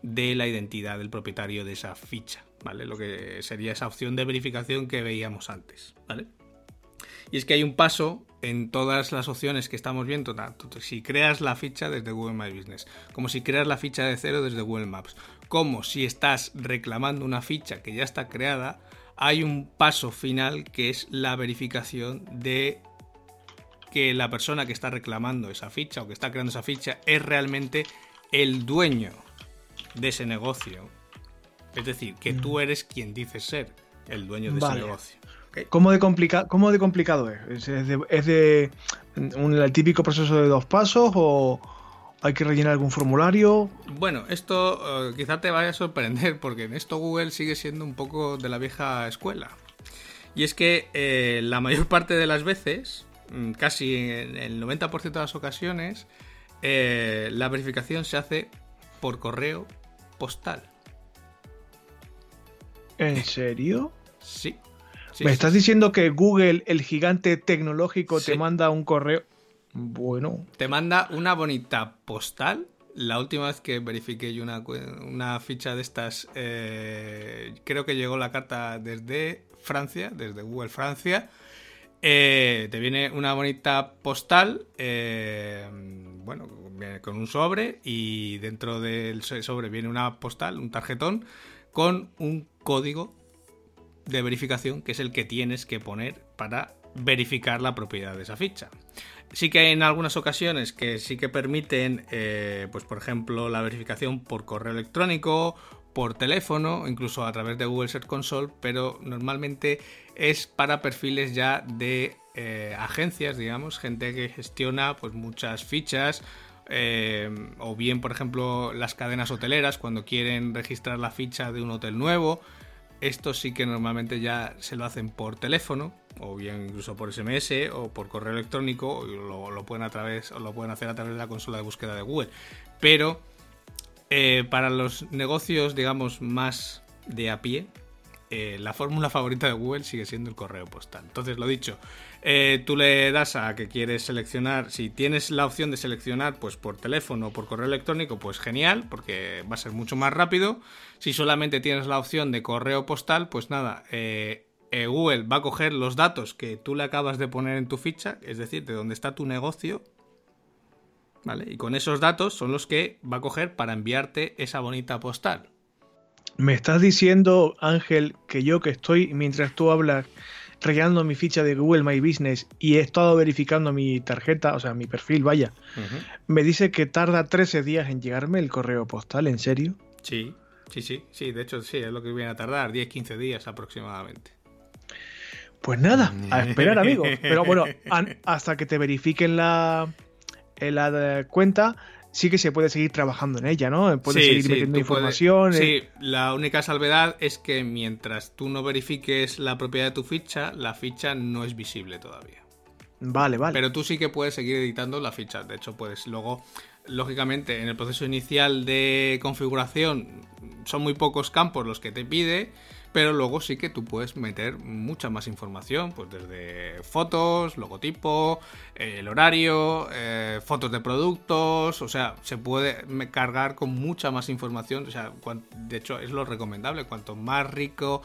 de la identidad del propietario de esa ficha, ¿vale? Lo que sería esa opción de verificación que veíamos antes, ¿vale? Y es que hay un paso en todas las opciones que estamos viendo, tanto si creas la ficha desde Google My Business, como si creas la ficha de cero desde Google Maps, como si estás reclamando una ficha que ya está creada, hay un paso final que es la verificación de que la persona que está reclamando esa ficha o que está creando esa ficha es realmente el dueño de ese negocio. Es decir, que tú mm. eres quien dices ser el dueño de ese negocio. ¿Cómo, de ¿Cómo de complicado es? ¿Es de, un, el típico proceso de dos pasos o hay que rellenar algún formulario? Bueno, esto eh, quizá te vaya a sorprender porque en esto Google sigue siendo un poco de la vieja escuela. Y es que eh, la mayor parte de las veces casi en el 90% de las ocasiones, eh, la verificación se hace por correo postal. ¿En serio? Sí. ¿Me estás diciendo que Google, el gigante tecnológico, te manda un correo? Bueno. Te manda una bonita postal. La última vez que verifiqué yo una, ficha de estas, eh, creo que llegó la carta desde Francia, desde Google Francia. Eh, te viene una bonita postal, eh, bueno, con un sobre y dentro del sobre viene una postal, un tarjetón, con un código de verificación que es el que tienes que poner para verificar la propiedad de esa ficha. Sí que hay en algunas ocasiones que sí que permiten, eh, pues por ejemplo, la verificación por correo electrónico por teléfono, incluso a través de Google Search Console, pero normalmente es para perfiles ya de eh, agencias, digamos, gente que gestiona pues muchas fichas. Eh, o bien, por ejemplo, las cadenas hoteleras cuando quieren registrar la ficha de un hotel nuevo. Esto sí que normalmente ya se lo hacen por teléfono, o bien incluso por SMS o por correo electrónico, o lo, pueden a través, o lo pueden hacer a través de la consola de búsqueda de Google. Pero eh, para los negocios, digamos, más de a pie, eh, la fórmula favorita de Google sigue siendo el correo postal. Entonces, lo dicho, eh, tú le das a que quieres seleccionar, si tienes la opción de seleccionar pues por teléfono o por correo electrónico, pues genial, porque va a ser mucho más rápido. Si solamente tienes la opción de correo postal, pues nada, Google va a coger los datos que tú le acabas de poner en tu ficha, es decir, de dónde está tu negocio, ¿Vale? Y con esos datos son los que va a coger para enviarte esa bonita postal. Me estás diciendo, Ángel, que yo que estoy, mientras tú hablas, rellenando mi ficha de Google My Business y he estado verificando mi tarjeta, o sea, mi perfil, vaya, me dice que tarda 13 días en llegarme el correo postal, ¿en serio? Sí, sí, sí, sí, de hecho sí, es lo que viene a tardar, 10-15 días aproximadamente. Pues nada, a esperar, amigo. Pero bueno, hasta que te verifiquen la, la cuenta, sí que se puede seguir trabajando en ella, ¿no? Puedes seguir metiendo información. Sí, eh. la única salvedad es que mientras tú no verifiques la propiedad de tu ficha, la ficha no es visible todavía. Vale, vale. Pero tú sí que puedes seguir editando la ficha. De hecho, puedes luego, lógicamente, en el proceso inicial de configuración son muy pocos campos los que te pide pero luego sí que tú puedes meter mucha más información, pues desde fotos, logotipo, el horario, eh, fotos de productos, o sea, se puede cargar con mucha más información, o sea, de hecho es lo recomendable, cuanto más rico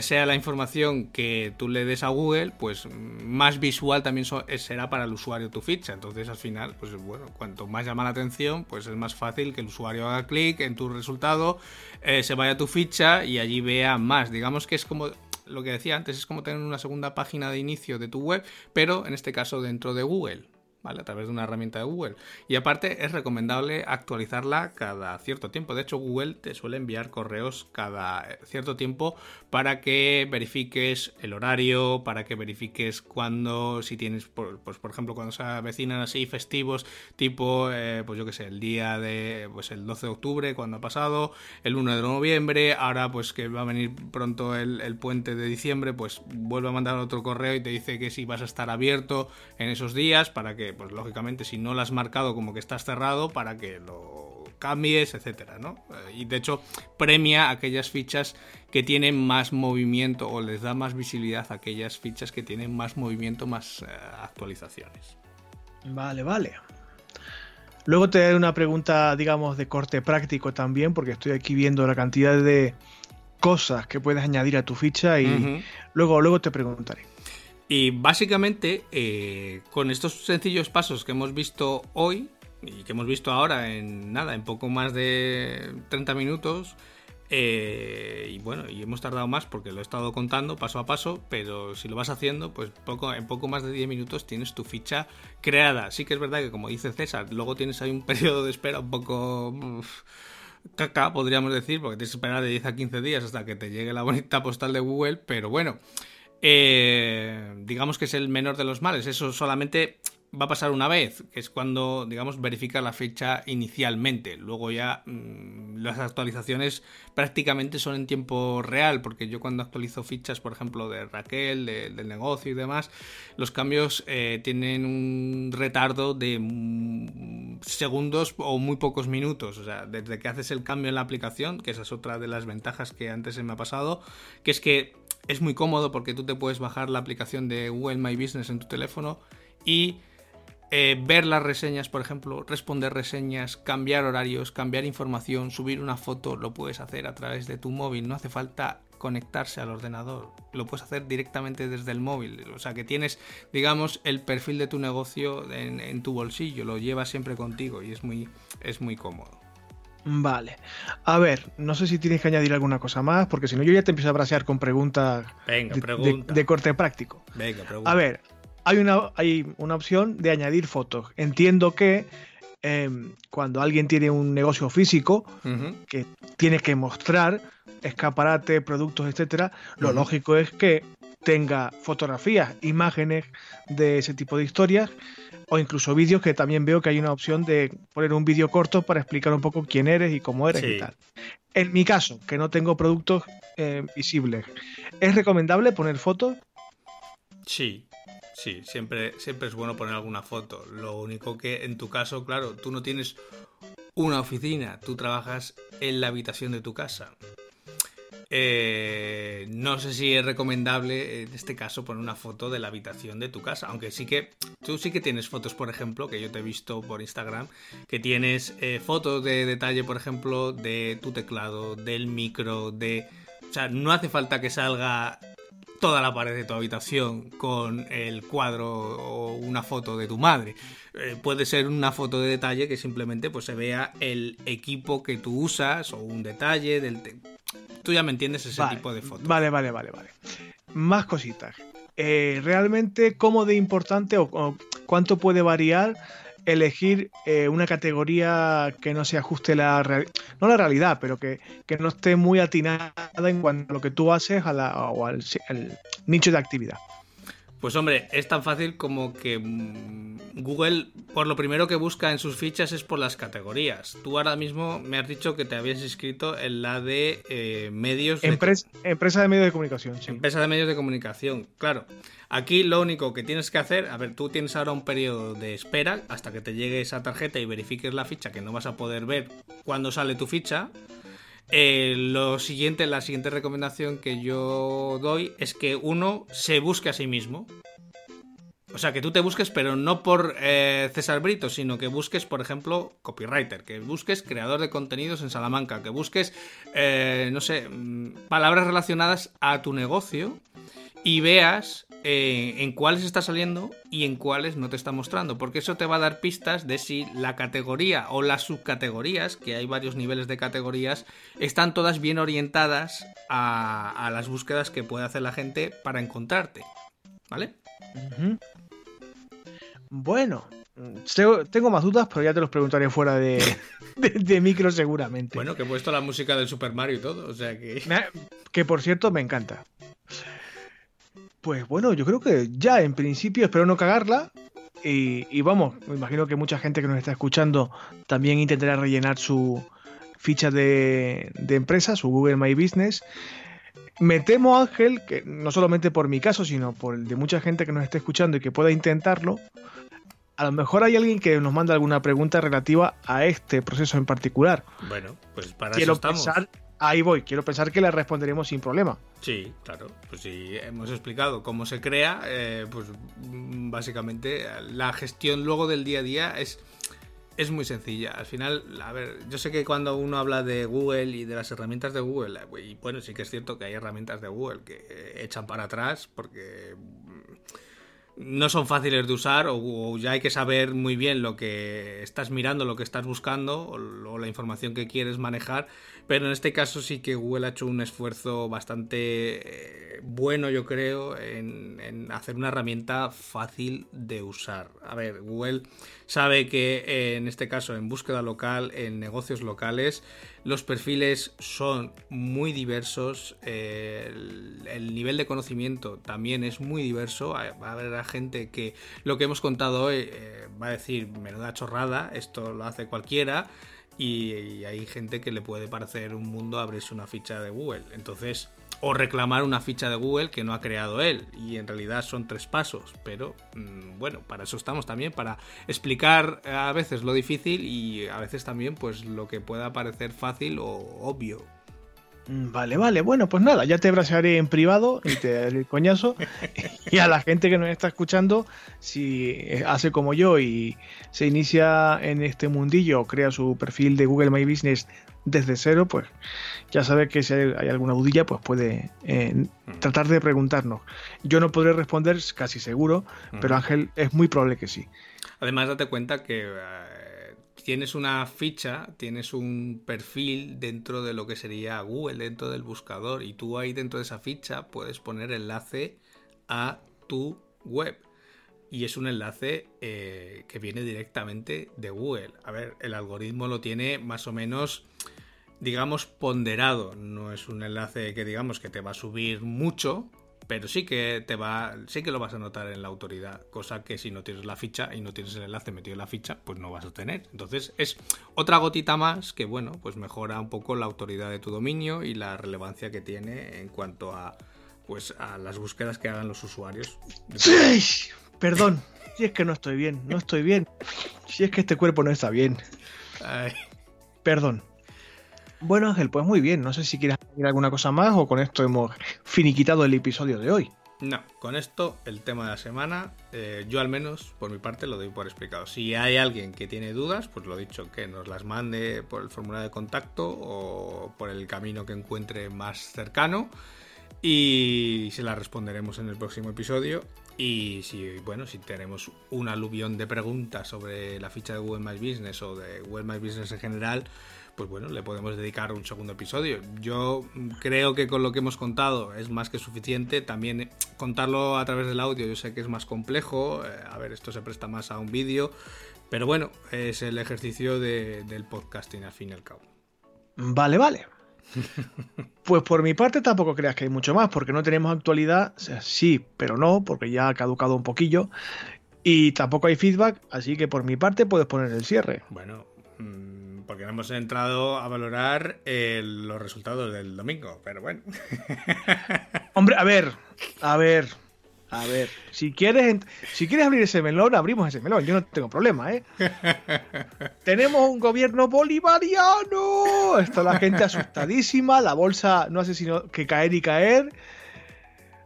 sea la información que tú le des a Google, pues más visual también será para el usuario tu ficha. Entonces, al final, pues bueno, cuanto más llama la atención, pues es más fácil que el usuario haga clic en tu resultado, eh, se vaya a tu ficha y allí vea más. Digamos que es como lo que decía antes, es como tener una segunda página de inicio de tu web, pero en este caso dentro de Google. A través de una herramienta de Google. Y aparte es recomendable actualizarla cada cierto tiempo. De hecho, Google te suele enviar correos cada cierto tiempo para que verifiques el horario, para que verifiques cuando, si tienes, pues por ejemplo, cuando se avecinan así festivos, tipo, eh, pues yo que sé, el día de, pues el 12 de octubre, cuando ha pasado, el 1 de noviembre, ahora pues que va a venir pronto el, el puente de diciembre, pues vuelve a mandar otro correo y te dice que si vas a estar abierto en esos días para que pues lógicamente si no lo has marcado como que estás cerrado para que lo cambies, etcétera, ¿no? Eh, y de hecho premia aquellas fichas que tienen más movimiento o les da más visibilidad a aquellas fichas que tienen más movimiento, más eh, actualizaciones. Vale, vale. Luego te daré una pregunta, digamos, de corte práctico también, porque estoy aquí viendo la cantidad de cosas que puedes añadir a tu ficha y luego, luego te preguntaré. Y básicamente, eh, con estos sencillos pasos que hemos visto hoy y que hemos visto ahora en nada, en poco más de 30 minutos, eh, y bueno, y hemos tardado más porque lo he estado contando paso a paso, pero si lo vas haciendo, pues poco, en poco más de 10 minutos tienes tu ficha creada. Sí que es verdad que como dice César, luego tienes ahí un periodo de espera un poco... caca, podríamos decir, porque tienes que esperar de 10 a 15 días hasta que te llegue la bonita postal de Google, pero bueno, eh, digamos que es el menor de los males. Eso solamente va a pasar una vez, que es cuando, digamos, verifica la fecha inicialmente. Luego ya mm, las actualizaciones prácticamente son en tiempo real, porque yo cuando actualizo fichas, por ejemplo, de Raquel, del negocio y demás, los cambios eh, tienen un retardo de mm, segundos o muy pocos minutos. O sea, desde que haces el cambio en la aplicación, que esa es otra de las ventajas que antes se me ha pasado, que es que es muy cómodo porque tú te puedes bajar la aplicación de Google My Business en tu teléfono y eh, ver las reseñas, por ejemplo, responder reseñas, cambiar horarios, cambiar información, subir una foto, lo puedes hacer a través de tu móvil, no hace falta conectarse al ordenador, lo puedes hacer directamente desde el móvil, o sea que tienes, digamos, el perfil de tu negocio en, en tu bolsillo, lo llevas siempre contigo y es muy, es muy cómodo. Vale. A ver, no sé si tienes que añadir alguna cosa más, porque si no yo ya te empiezo a brasear con preguntas de, corte práctico. Venga, pregunta. A ver, hay una, hay una opción de añadir fotos. Entiendo que em, cuando alguien tiene un negocio físico que tiene que mostrar escaparate, productos, etcétera, lo lógico es que tenga fotografías, imágenes de ese tipo de historias o incluso vídeos que también veo que hay una opción de poner un vídeo corto para explicar un poco quién eres y cómo eres y tal. En mi caso, que no tengo productos eh, visibles, ¿es recomendable poner fotos? Sí, sí, siempre, siempre es bueno poner alguna foto. Lo único que en tu caso, claro, tú no tienes una oficina, tú trabajas en la habitación de tu casa. Eh, no sé si es recomendable en este caso poner una foto de la habitación de tu casa, aunque sí que tú sí que tienes fotos, por ejemplo, que yo te he visto por Instagram, que tienes eh, fotos de detalle, por ejemplo, de tu teclado, del micro, de... O sea, no hace falta que salga toda la pared de tu habitación con el cuadro o una foto de tu madre. Eh, puede ser una foto de detalle que simplemente pues, se vea el equipo que tú usas o un detalle del... Tú ya me entiendes ese tipo de fotos. Vale, vale, vale, vale. Más cositas. Eh, realmente, ¿cómo de importante o, cuánto puede variar elegir eh, una categoría que no se ajuste la no la realidad, pero que, no esté muy atinada en cuanto a lo que tú haces a la, o al nicho de actividad. Pues hombre, es tan fácil como que mm, Google, por lo primero que busca en sus fichas es por las categorías. Tú ahora mismo me has dicho que te habías inscrito en la de eh, medios... De... Empresa de medios de comunicación, sí. Empresa de medios de comunicación, claro. Aquí lo único que tienes que hacer, a ver, tú tienes ahora un periodo de espera hasta que te llegue esa tarjeta y verifiques la ficha, que no vas a poder ver cuando sale tu ficha. Eh, lo siguiente, la siguiente recomendación que yo doy es que uno se busque a sí mismo. O sea, que tú te busques, pero no por eh, César Brito, sino que busques, por ejemplo, copywriter, que busques creador de contenidos en Salamanca, que busques, eh, no sé, mm, palabras relacionadas a tu negocio y veas eh, en cuáles está saliendo y en cuáles no te está mostrando, porque eso te va a dar pistas de si la categoría o las subcategorías, que hay varios niveles de categorías, están todas bien orientadas a, las búsquedas que puede hacer la gente para encontrarte. ¿Vale? Bueno, tengo más dudas, pero ya te los preguntaré fuera de, de, micro seguramente. Bueno, que he puesto la música del Super Mario y todo, o sea que... Que por cierto me encanta. Pues bueno, yo creo que ya en principio espero no cagarla. Y, vamos, me imagino que mucha gente que nos está escuchando también intentará rellenar su ficha de, empresa, su Google My Business. Me temo, Ángel, que no solamente por mi caso, sino por el de mucha gente que nos esté escuchando y que pueda intentarlo, a lo mejor hay alguien que nos manda alguna pregunta relativa a este proceso en particular. Bueno, pues para eso estamos. Ahí voy, quiero pensar que le responderemos sin problema. Sí, claro. Pues si hemos explicado cómo se crea, eh, pues mm, básicamente la gestión luego del día a día es, es muy sencilla. Al final, a ver, yo sé que cuando uno habla de Google y de las herramientas de Google, eh, y bueno, sí que es cierto que hay herramientas de Google que echan para atrás porque no son fáciles de usar o, ya hay que saber muy bien lo que estás mirando, lo que estás buscando o, la información que quieres manejar. Pero en este caso sí que Google ha hecho un esfuerzo bastante eh, bueno, yo creo, en, hacer una herramienta fácil de usar. A ver, Google sabe que eh, en este caso en búsqueda local, en negocios locales, los perfiles son muy diversos, eh, el, nivel de conocimiento también es muy diverso. Va a haber gente que lo que hemos contado hoy va a decir, menuda chorrada, esto lo hace cualquiera. Y, hay gente que le puede parecer un mundo abrirse una ficha de Google. Entonces, o reclamar una ficha de Google que no ha creado él. Y en realidad son tres pasos. Pero mm, bueno, para eso estamos también, para explicar a veces lo difícil y a veces también pues lo que pueda parecer fácil o obvio. Mm, vale, vale, bueno, pues nada, ya te abraçaré en privado y te daré el coñazo. y a la gente que nos está escuchando, si hace como yo y se inicia en este mundillo, crea su perfil de Google My Business desde cero, pues ya sabe que si hay alguna dudilla, pues puede eh, mm. tratar de preguntarnos. Yo no podré responder, casi seguro, pero Ángel es muy probable que sí. Además, date cuenta que eh, tienes una ficha, tienes un perfil dentro de lo que sería Google, dentro del buscador, y tú ahí dentro de esa ficha puedes poner enlace a tu web y es un enlace eh, que viene directamente de Google. A ver, el algoritmo lo tiene más o menos digamos, ponderado. No es un enlace que digamos que te va a subir mucho, pero sí que te va, sí que lo vas a notar en la autoridad, cosa que si no tienes la ficha y no tienes el enlace metido en la ficha, pues no vas a tener. Entonces es otra gotita más que bueno, pues mejora un poco la autoridad de tu dominio y la relevancia que tiene en cuanto a pues a las búsquedas que hagan los usuarios. Sí, perdón, si es que no estoy bien, no estoy bien. Si es que este cuerpo no está bien. Perdón. Bueno, Ángel, pues muy bien. No sé si quieres añadir alguna cosa más o con esto hemos finiquitado el episodio de hoy. No, con esto el tema de la semana, eh, yo al menos por mi parte lo doy por explicado. Si hay alguien que tiene dudas, pues lo dicho, que nos las mande por el formulario de contacto o por el camino que encuentre más cercano. Y se la responderemos en el próximo episodio. Y si, bueno, si tenemos un aluvión de preguntas sobre la ficha de Google My Business o de Google My Business en general, pues bueno, le podemos dedicar un segundo episodio. Yo creo que con lo que hemos contado es más que suficiente. También eh, contarlo a través del audio yo sé que es más complejo. Eh, a ver, esto se presta más a un vídeo. Pero bueno, es el ejercicio del podcasting al fin y al cabo. Vale, vale. Pues por mi parte tampoco creas que hay mucho más, porque no tenemos actualidad, sí, pero no, porque ya ha caducado un poquillo. Y tampoco hay feedback, así que por mi parte puedes poner el cierre. Bueno, mm, porque no hemos entrado a valorar los resultados del domingo, pero bueno. Hombre, a ver, a ver, a ver, si quieres, si quieres abrir ese melón, abrimos ese melón. Yo no tengo problema, ¿eh? Tenemos un gobierno bolivariano. Está la gente asustadísima. La bolsa no hace sino que caer y caer.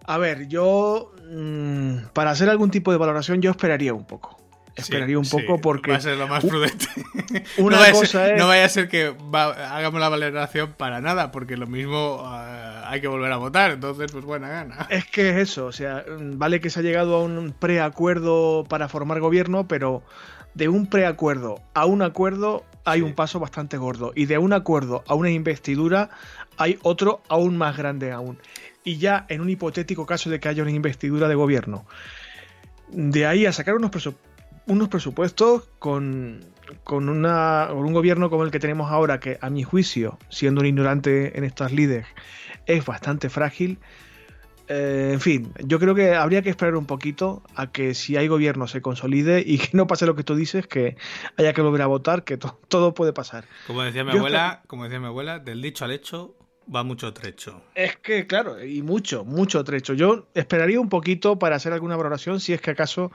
A ver, yo mm, para hacer algún tipo de valoración, yo esperaría un poco. Esperaría un poco porque. Va a ser lo más prudente. Una no cosa es... No vaya a ser que hagamos la valoración para nada, porque lo mismo ah, hay que volver a votar, entonces, pues buena gana. Es que es eso, o sea, vale que se ha llegado a un preacuerdo para formar gobierno, pero de un preacuerdo a un acuerdo hay un paso bastante gordo. Y de un acuerdo a una investidura hay otro aún más grande aún. Y ya en un hipotético caso de que haya una investidura de gobierno. De ahí a sacar unos presupuestos unos presupuestos con, con, una, un gobierno como el que tenemos ahora, que a mi juicio, siendo un ignorante en estas líderes, es bastante frágil. Eh, en fin, yo creo que habría que esperar un poquito a que si hay gobierno se consolide y que no pase lo que tú dices, que haya que volver a votar, que todo puede pasar. Como decía mi abuela, como decía mi abuela, del dicho al hecho va mucho trecho. Es que, claro, y mucho, mucho trecho. Yo esperaría un poquito para hacer alguna valoración si es que acaso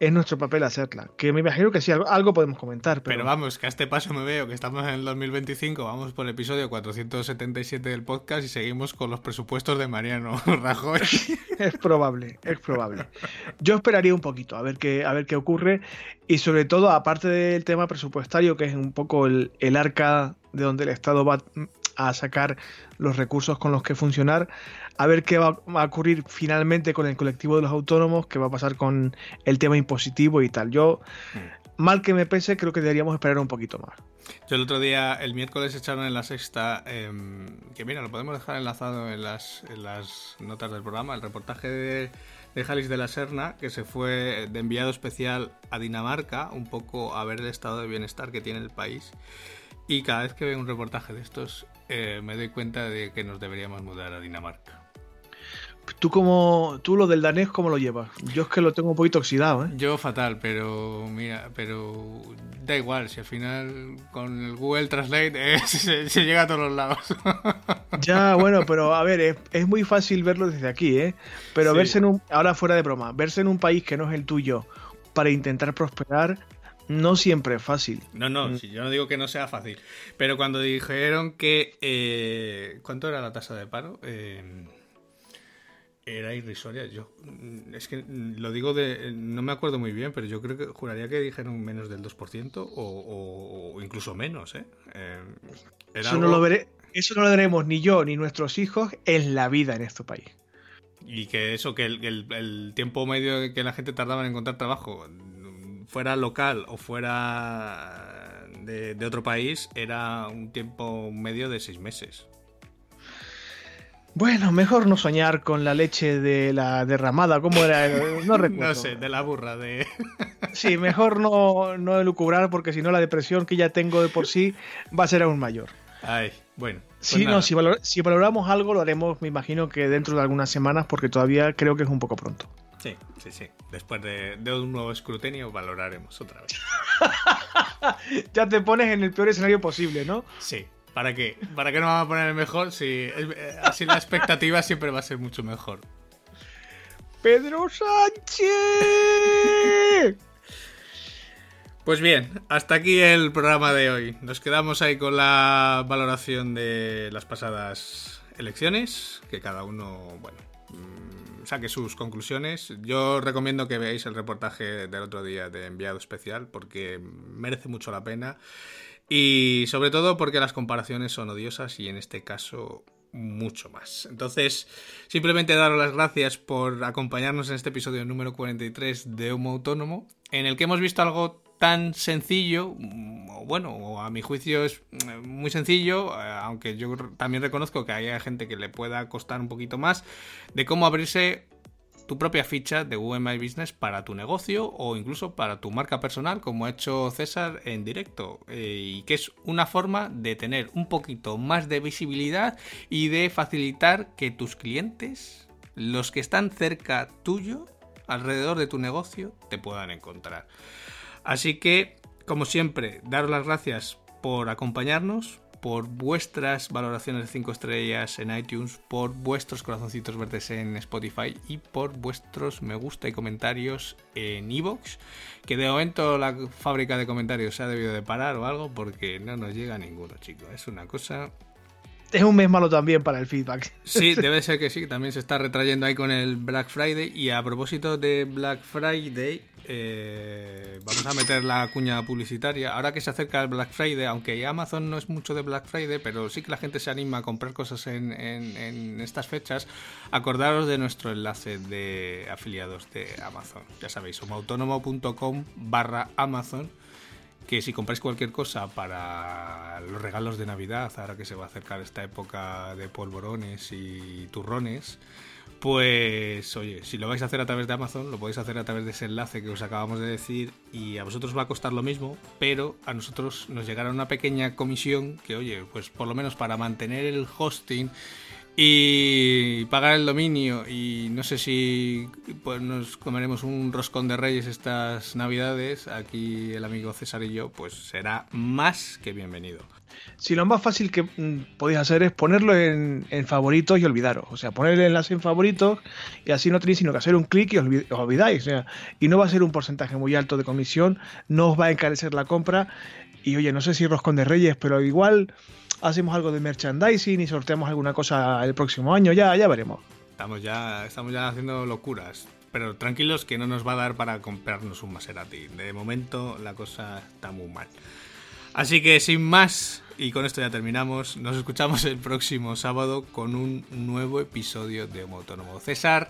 es nuestro papel hacerla. Que me imagino que sí, algo, podemos comentar. Pero... vamos, que a este paso me veo que estamos en el 2025, vamos por el episodio 477 del podcast y seguimos con los presupuestos de Mariano Rajoy. es probable, es probable. Yo esperaría un poquito a ver qué, a ver qué ocurre y sobre todo, aparte del tema presupuestario, que es un poco el, el arca de donde el Estado va a sacar los recursos con los que funcionar, a ver qué va, a ocurrir finalmente con el colectivo de los autónomos, qué va a pasar con el tema impositivo y tal. Yo, mm. mal que me pese, creo que deberíamos esperar un poquito más. Yo el otro día, el miércoles echaron en la sexta, em, que mira, lo podemos dejar enlazado en las, las notas del programa, el reportaje de, de Jalis de la Serna, que se fue de enviado especial a Dinamarca, un poco a ver el estado de bienestar que tiene el país. Y cada vez que veo un reportaje de estos, eh, me doy cuenta de que nos deberíamos mudar a Dinamarca. ¿Tú, como, tú lo del danés, ¿cómo lo llevas? Yo es que lo tengo un poquito oxidado, ¿eh? Yo fatal, pero mira, pero da igual, si al final con el Google Translate eh, se, llega a todos los lados. ya, bueno, pero a ver, es, muy fácil verlo desde aquí, ¿eh? Pero verse en un, ahora fuera de broma, verse en un país que no es el tuyo para intentar prosperar, no siempre es fácil. No, no, mm. yo no digo que no sea fácil. Pero cuando dijeron que... Eh, ¿Cuánto era la tasa de paro? Eh, era irrisoria. Yo mm, es que lo digo de no me acuerdo muy bien, pero yo creo que juraría que dijeron menos del 2% o, o, incluso menos, ¿eh? eh eso, no lo veré, eso no lo veremos ni yo ni nuestros hijos en la vida en este país. Y que eso, que el, el tiempo medio que la gente tardaba en encontrar trabajo fuera local o fuera de, otro país, era un tiempo medio de seis meses. Bueno, mejor no soñar con la leche de la derramada, ¿cómo era? No recuerdo. no sé, de la burra, de... sí, mejor no, no lucubrar porque si no la depresión que ya tengo de por sí va a ser aún mayor. Ay, bueno. Pues no, si, si valoramos algo lo haremos, me imagino que dentro de algunas semanas porque todavía creo que es un poco pronto. Sí, sí, sí. Después de, un nuevo escrutinio valoraremos otra vez. ya te pones en el peor escenario posible, ¿no? Sí. ¿Para qué? ¿Para qué no vamos a poner el mejor? Si eh, así la expectativa siempre va a ser mucho mejor. ¡Pedro Sánchez! Pues bien, hasta aquí el programa de hoy. Nos quedamos ahí con la valoración de las pasadas elecciones, que cada uno, bueno, saque sus conclusiones. Yo recomiendo que veáis el reportaje del otro día de Enviado Especial porque merece mucho la pena y sobre todo porque las comparaciones son odiosas y en este caso mucho más. Entonces, simplemente daros las gracias por acompañarnos en este episodio número 43 de Homo Autónomo, en el que hemos visto algo tan sencillo, mm, bueno, a mi juicio es mm, muy sencillo, eh, aunque yo también reconozco que hay gente que le pueda costar un poquito más, de cómo abrirse tu propia ficha de Google My Business para tu negocio o incluso para tu marca personal, como ha hecho César en directo, eh, y que es una forma de tener un poquito más de visibilidad y de facilitar que tus clientes, los que están cerca tuyo, alrededor de tu negocio, te puedan encontrar. Así que, como siempre, daros las gracias por acompañarnos, por vuestras valoraciones de 5 estrellas en iTunes, por vuestros corazoncitos verdes en Spotify y por vuestros me gusta y comentarios en Evox, que de momento la fábrica de comentarios se ha debido de parar o algo porque no nos llega ninguno, chicos. Es una cosa es un mes malo también para el feedback. Sí, debe ser que sí, también se está retrayendo ahí con el Black Friday. Y a propósito de Black Friday, eh, vamos a meter la cuña publicitaria. Ahora que se acerca el Black Friday, aunque Amazon no es mucho de Black Friday, pero sí que la gente se anima a comprar cosas en, en estas fechas, acordaros de nuestro enlace de afiliados de Amazon. Ya sabéis, homautónomo.com barra Amazon que si compráis cualquier cosa para los regalos de Navidad, ahora que se va a acercar esta época de polvorones y turrones, pues oye, si lo vais a hacer a través de Amazon, lo podéis hacer a través de ese enlace que os acabamos de decir y a vosotros va a costar lo mismo, pero a nosotros nos llegará una pequeña comisión que, oye, pues por lo menos para mantener el hosting y pagar el dominio y no sé si pues nos comeremos un roscón de reyes estas navidades aquí el amigo César y yo pues será más que bienvenido. Si lo más fácil que mm, podéis hacer es ponerlo en, favoritos y olvidaros. O sea poner el enlace en favoritos y así no tenéis sino que hacer un clic y os, olvidáis. O sea, y no va a ser un porcentaje muy alto de comisión no os va a encarecer la compra. Y oye no sé si roscón de reyes pero igual hacemos algo de merchandising y sorteamos alguna cosa el próximo año, ya, ya veremos. Estamos ya, estamos ya haciendo locuras. Pero tranquilos que no nos va a dar para comprarnos un Maserati. De momento la cosa está muy mal. Así que sin más, y con esto ya terminamos, nos escuchamos el próximo sábado con un nuevo episodio de Homo Autónomo. César,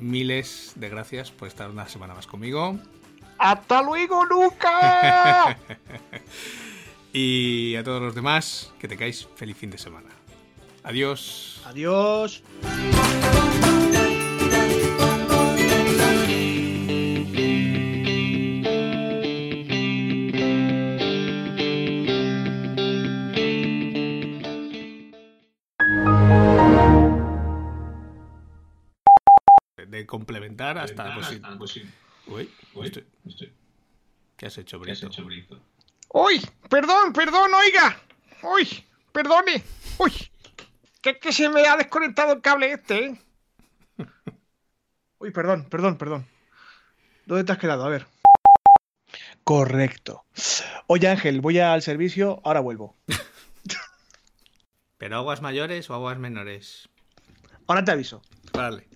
miles de gracias por estar una semana más conmigo. ¡Hasta luego, Luca! Y a todos los demás, que tengáis feliz fin de semana. Adiós. Adiós. De complementar hasta, pues, Uy, ¿Qué has hecho, Brito? ¿Qué has hecho, Brito? ¡Uy! Perdón, perdón, oiga. ¡Uy! Perdone. ¡Uy! Que, que se me ha desconectado el cable este, ¿eh? Uy, perdón, perdón, perdón. ¿Dónde te has quedado? A ver. Correcto. Oye, Ángel, voy al servicio, ahora vuelvo. ¿Pero aguas mayores o aguas menores? Ahora te aviso. Vale.